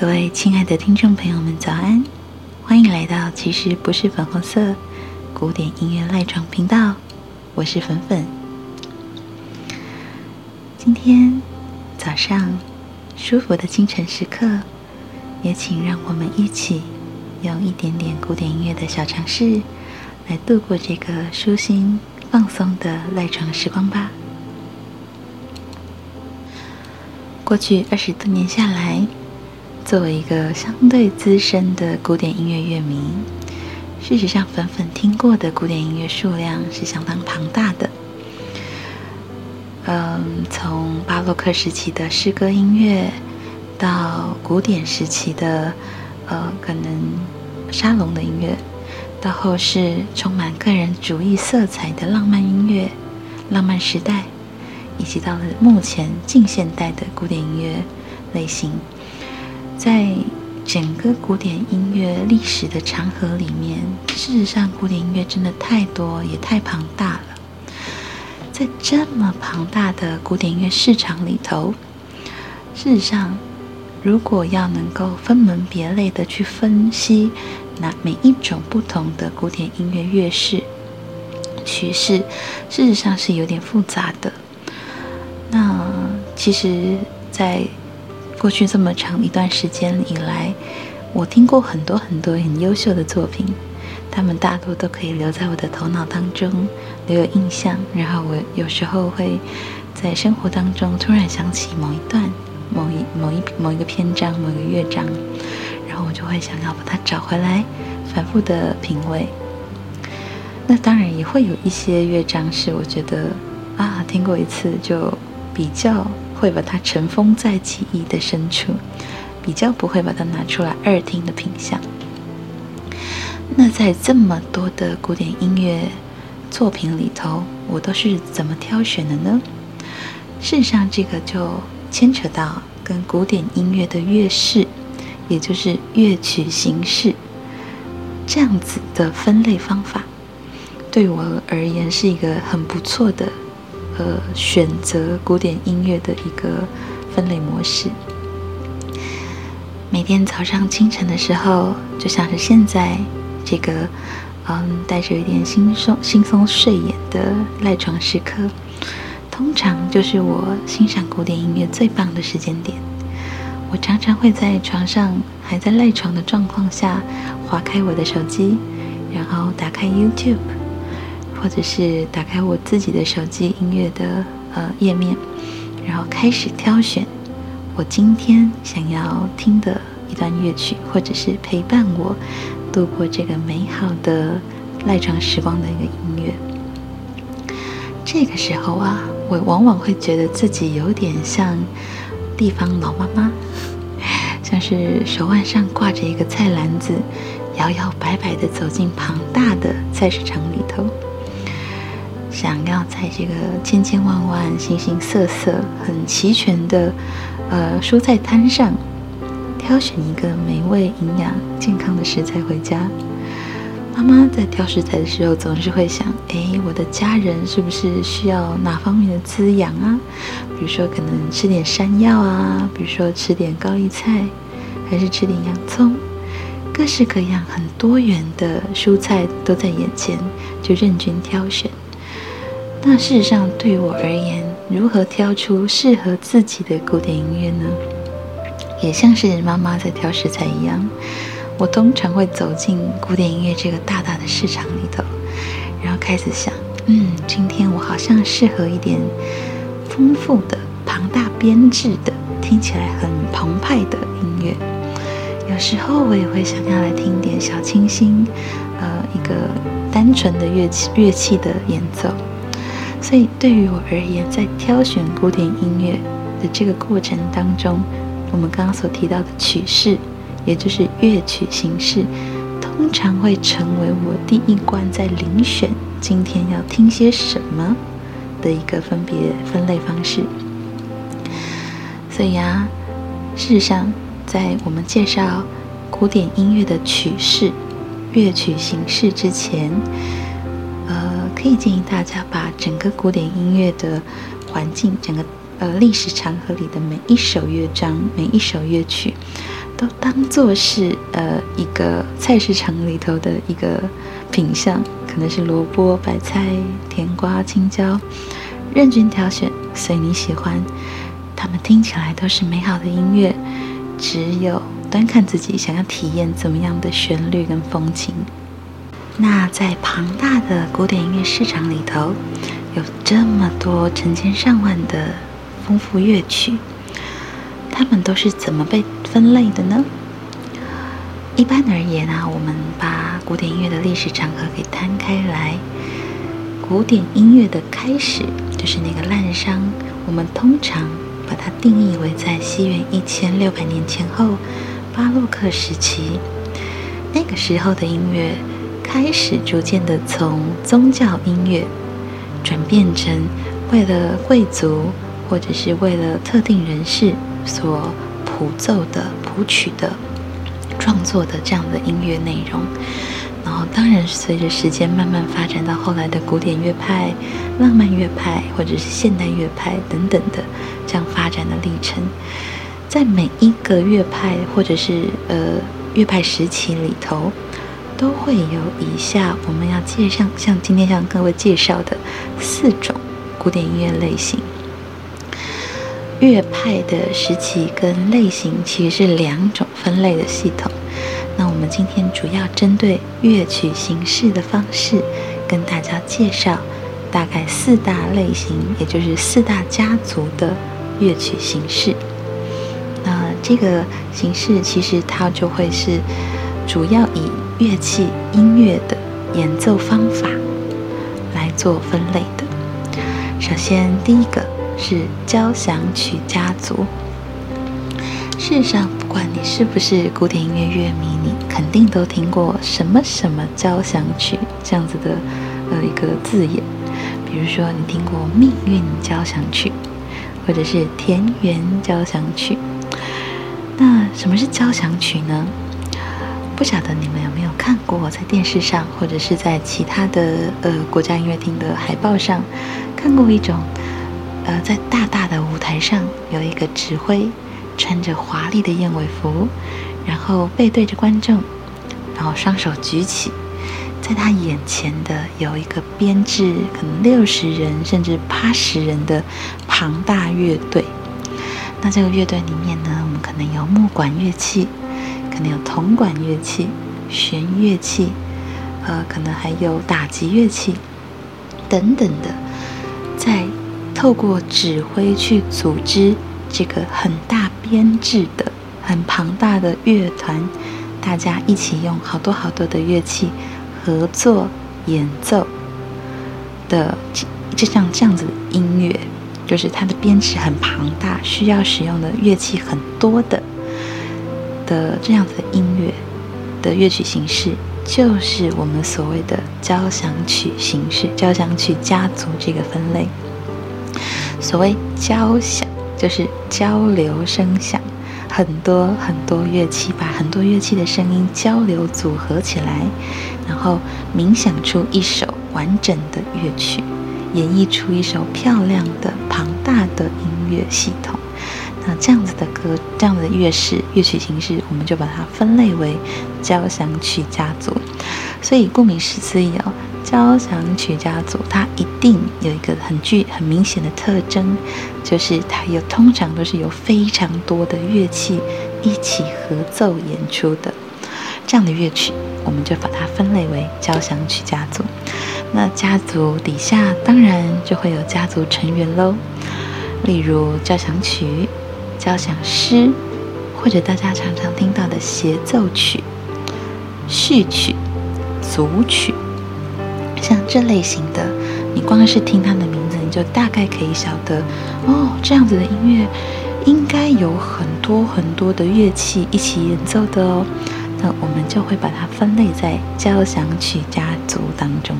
各位亲爱的听众朋友们，早安！欢迎来到其实不是粉红色古典音乐赖床频道，我是粉粉。今天早上舒服的清晨时刻，也请让我们一起用一点点古典音乐的小尝试，来度过这个舒心放松的赖床时光吧。过去二十多年下来，作为一个相对资深的古典音乐乐迷，事实上，粉粉听过的古典音乐数量是相当庞大的。嗯，从巴洛克时期的诗歌音乐，到古典时期的呃可能沙龙的音乐，到后世充满个人主义色彩的浪漫音乐、浪漫时代。以及到了目前近现代的古典音乐类型，在整个古典音乐历史的长河里面，事实上，古典音乐真的太多也太庞大了。在这么庞大的古典音乐市场里头，事实上，如果要能够分门别类的去分析那每一种不同的古典音乐乐式趋势，事实上是有点复杂的。那其实，在过去这么长一段时间以来，我听过很多很多很优秀的作品，他们大多都可以留在我的头脑当中留有印象。然后我有时候会在生活当中突然想起某一段、某一某一某一个篇章、某一个乐章，然后我就会想要把它找回来，反复的品味。那当然也会有一些乐章是我觉得啊，听过一次就。比较会把它尘封在记忆的深处，比较不会把它拿出来二听的品相。那在这么多的古典音乐作品里头，我都是怎么挑选的呢？事实上，这个就牵扯到跟古典音乐的乐式，也就是乐曲形式这样子的分类方法，对我而言是一个很不错的。呃，选择古典音乐的一个分类模式。每天早上清晨的时候，就像是现在这个，嗯，带着一点轻松、轻松睡眼的赖床时刻，通常就是我欣赏古典音乐最棒的时间点。我常常会在床上还在赖床的状况下，划开我的手机，然后打开 YouTube。或者是打开我自己的手机音乐的呃页面，然后开始挑选我今天想要听的一段乐曲，或者是陪伴我度过这个美好的赖床时光的一个音乐。这个时候啊，我往往会觉得自己有点像地方老妈妈，像是手腕上挂着一个菜篮子，摇摇摆摆的走进庞大的菜市场里头。想要在这个千千万万、形形色色、很齐全的呃蔬菜摊上挑选一个美味、营养、健康的食材回家。妈妈在挑食材的时候，总是会想：哎，我的家人是不是需要哪方面的滋养啊？比如说，可能吃点山药啊，比如说吃点高丽菜，还是吃点洋葱，各式各样、很多元的蔬菜都在眼前，就任君挑选。那事实上，对我而言，如何挑出适合自己的古典音乐呢？也像是妈妈在挑食材一样，我通常会走进古典音乐这个大大的市场里头，然后开始想：嗯，今天我好像适合一点丰富的、庞大编制的、听起来很澎湃的音乐。有时候我也会想要来听点小清新，呃，一个单纯的乐器乐器的演奏。所以，对于我而言，在挑选古典音乐的这个过程当中，我们刚刚所提到的曲式，也就是乐曲形式，通常会成为我第一关在遴选今天要听些什么的一个分别分类方式。所以啊，事实上，在我们介绍古典音乐的曲式、乐曲形式之前，可以建议大家把整个古典音乐的环境，整个呃历史长河里的每一首乐章、每一首乐曲，都当做是呃一个菜市场里头的一个品相，可能是萝卜、白菜、甜瓜、青椒，任君挑选，随你喜欢。他们听起来都是美好的音乐，只有端看自己想要体验怎么样的旋律跟风情。那在庞大的古典音乐市场里头，有这么多成千上万的丰富乐曲，它们都是怎么被分类的呢？一般而言啊，我们把古典音乐的历史长河给摊开来，古典音乐的开始就是那个滥觞，我们通常。把它定义为在西元一千六百年前后，巴洛克时期，那个时候的音乐开始逐渐的从宗教音乐转变成为了贵族或者是为了特定人士所谱奏的谱曲的创作的这样的音乐内容。然后，当然随着时间慢慢发展到后来的古典乐派、浪漫乐派或者是现代乐派等等的这样发展的历程，在每一个乐派或者是呃乐派时期里头，都会有以下我们要介绍，像今天向各位介绍的四种古典音乐类型。乐派的时期跟类型其实是两种分类的系统。那我们今天主要针对乐曲形式的方式，跟大家介绍大概四大类型，也就是四大家族的乐曲形式。那这个形式其实它就会是主要以乐器音乐的演奏方法来做分类的。首先，第一个是交响曲家族。事实上，不管你是不是古典音乐乐迷，你肯定都听过什么什么交响曲这样子的呃一个字眼。比如说，你听过命运交响曲，或者是田园交响曲。那什么是交响曲呢？不晓得你们有没有看过，在电视上或者是在其他的呃国家音乐厅的海报上看过一种呃在大大的舞台上有一个指挥。穿着华丽的燕尾服，然后背对着观众，然后双手举起，在他眼前的有一个编制可能六十人甚至八十人的庞大乐队。那这个乐队里面呢，我们可能有木管乐器，可能有铜管乐器、弦乐器，呃，可能还有打击乐器等等的，在透过指挥去组织这个很大。编制的很庞大的乐团，大家一起用好多好多的乐器合作演奏的，就像这样子的音乐，就是它的编制很庞大，需要使用的乐器很多的的这样子的音乐的乐曲形式，就是我们所谓的交响曲形式，交响曲家族这个分类。所谓交响。就是交流声响，很多很多乐器把很多乐器的声音交流组合起来，然后冥想出一首完整的乐曲，演绎出一首漂亮的庞大的音乐系统。那这样子的歌，这样的乐式乐曲形式，我们就把它分类为交响曲家族。所以顾名思义哦。交响曲家族，它一定有一个很具很明显的特征，就是它有通常都是有非常多的乐器一起合奏演出的这样的乐曲，我们就把它分类为交响曲家族。那家族底下当然就会有家族成员喽，例如交响曲、交响诗，或者大家常常听到的协奏曲、序曲、组曲。像这类型的，你光是听它的名字，你就大概可以晓得，哦，这样子的音乐应该有很多很多的乐器一起演奏的哦。那我们就会把它分类在交响曲家族当中。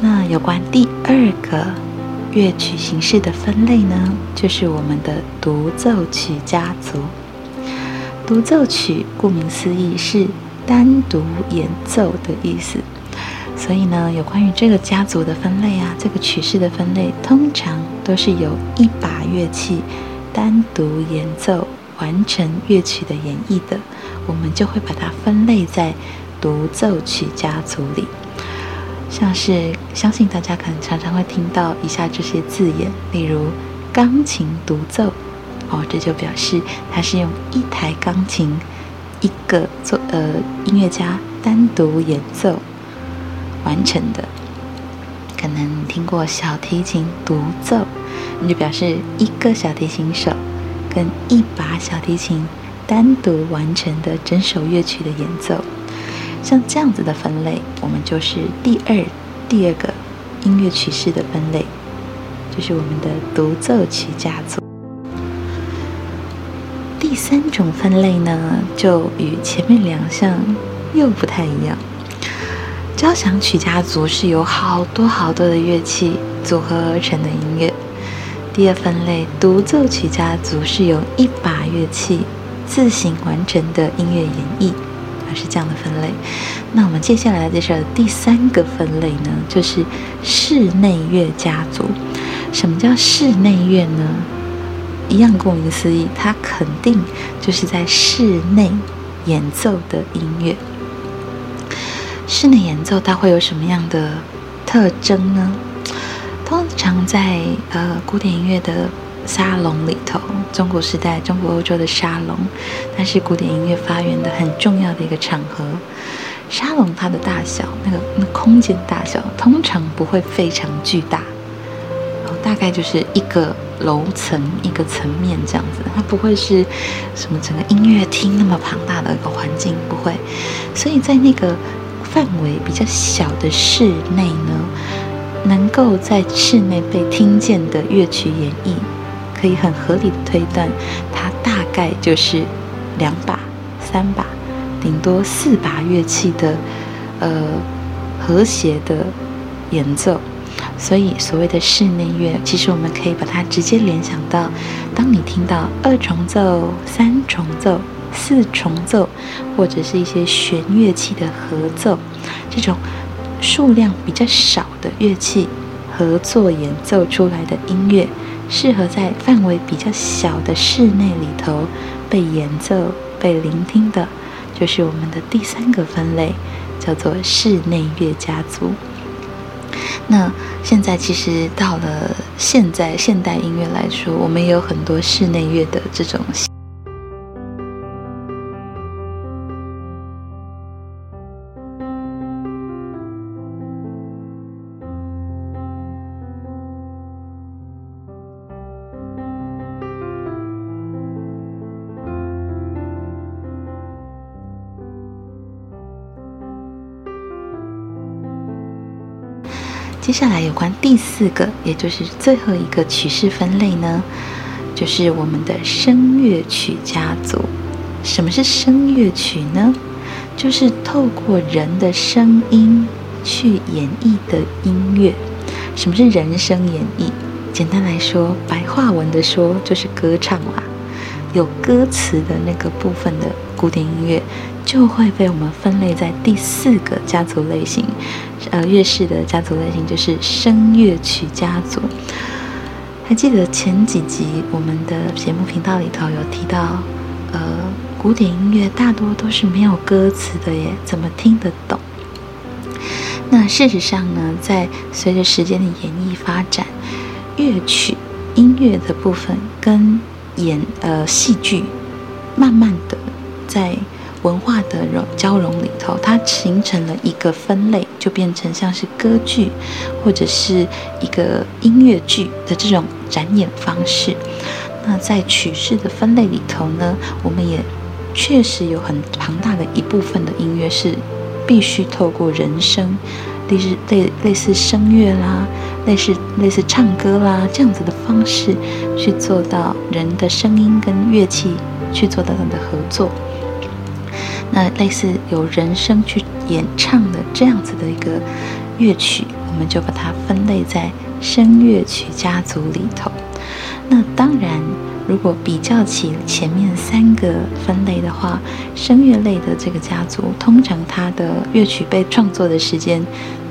那有关第二个乐曲形式的分类呢，就是我们的独奏曲家族。独奏曲顾名思义是单独演奏的意思。所以呢，有关于这个家族的分类啊，这个曲式的分类，通常都是由一把乐器单独演奏完成乐曲的演绎的，我们就会把它分类在独奏曲家族里。像是相信大家可能常常会听到以下这些字眼，例如钢琴独奏，哦，这就表示它是用一台钢琴一个作呃音乐家单独演奏完成的。可能你听过小提琴独奏，那就表示一个小提琴手跟一把小提琴单独完成的整首乐曲的演奏。像这样子的分类，我们就是第二第二个音乐曲式的分类，就是我们的独奏曲家族。第三种分类呢，就与前面两项又不太一样。交响曲家族是由好多好多的乐器组合而成的音乐。第二分类独奏曲家族是由一把乐器自行完成的音乐演绎。是这样的分类，那我们接下来介绍的第三个分类呢，就是室内乐家族。什么叫室内乐呢？一样顾名思义，它肯定就是在室内演奏的音乐。室内演奏它会有什么样的特征呢？通常在呃古典音乐的。沙龙里头，中国时代、中国欧洲的沙龙，它是古典音乐发源的很重要的一个场合。沙龙它的大小，那个那空间大小，通常不会非常巨大，大概就是一个楼层、一个层面这样子。它不会是什么整个音乐厅那么庞大的一个环境，不会。所以在那个范围比较小的室内呢，能够在室内被听见的乐曲演绎。可以很合理的推断，它大概就是两把、三把，顶多四把乐器的呃和谐的演奏。所以所谓的室内乐，其实我们可以把它直接联想到，当你听到二重奏、三重奏、四重奏，或者是一些弦乐器的合奏，这种数量比较少的乐器合作演奏出来的音乐。适合在范围比较小的室内里头被演奏、被聆听的，就是我们的第三个分类，叫做室内乐家族。那现在其实到了现在现代音乐来说，我们也有很多室内乐的这种。接下来有关第四个，也就是最后一个曲式分类呢，就是我们的声乐曲家族。什么是声乐曲呢？就是透过人的声音去演绎的音乐。什么是人声演绎？简单来说，白话文的说就是歌唱啦。有歌词的那个部分的古典音乐，就会被我们分类在第四个家族类型。呃，乐式的家族类型就是声乐曲家族。还记得前几集我们的节目频道里头有提到，呃，古典音乐大多都是没有歌词的耶，怎么听得懂？那事实上呢，在随着时间的演绎发展，乐曲音乐的部分跟演呃戏剧，慢慢的在。文化的融交融里头，它形成了一个分类，就变成像是歌剧或者是一个音乐剧的这种展演方式。那在曲式的分类里头呢，我们也确实有很庞大的一部分的音乐是必须透过人声，类似类类似声乐啦，类似类似唱歌啦这样子的方式去做到人的声音跟乐器去做到它的合作。那类似有人声去演唱的这样子的一个乐曲，我们就把它分类在声乐曲家族里头。那当然，如果比较起前面三个分类的话，声乐类的这个家族，通常它的乐曲被创作的时间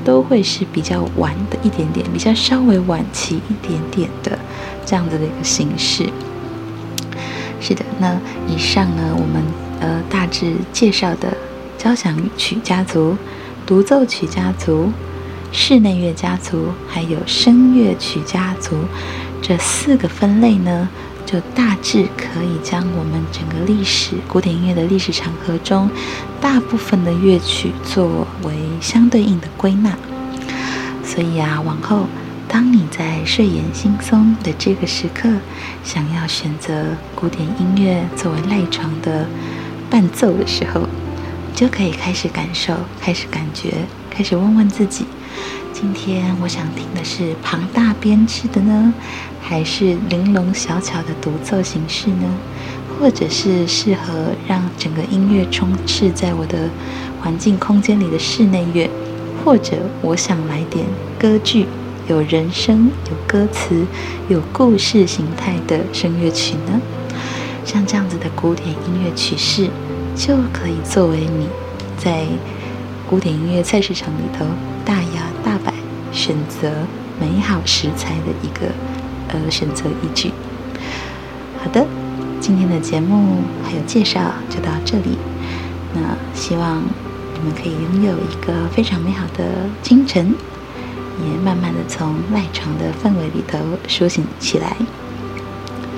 都会是比较晚的一点点，比较稍微晚期一点点的这样子的一个形式。是的，那以上呢，我们呃大致介绍的交响曲家族、独奏曲家族、室内乐家族，还有声乐曲家族这四个分类呢。就大致可以将我们整个历史古典音乐的历史长河中，大部分的乐曲作为相对应的归纳。所以啊，往后当你在睡眼惺忪的这个时刻，想要选择古典音乐作为赖床的伴奏的时候，你就可以开始感受，开始感觉，开始问问自己。今天我想听的是庞大编制的呢，还是玲珑小巧的独奏形式呢？或者是适合让整个音乐充斥在我的环境空间里的室内乐？或者我想来点歌剧，有人声、有歌词、有故事形态的声乐曲呢？像这样子的古典音乐曲式，就可以作为你在古典音乐菜市场里头。大摇大摆选择美好食材的一个呃选择依据。好的，今天的节目还有介绍就到这里。那希望你们可以拥有一个非常美好的清晨，也慢慢的从赖床的氛围里头苏醒起来。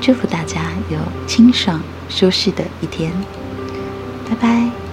祝福大家有清爽舒适的一天。拜拜。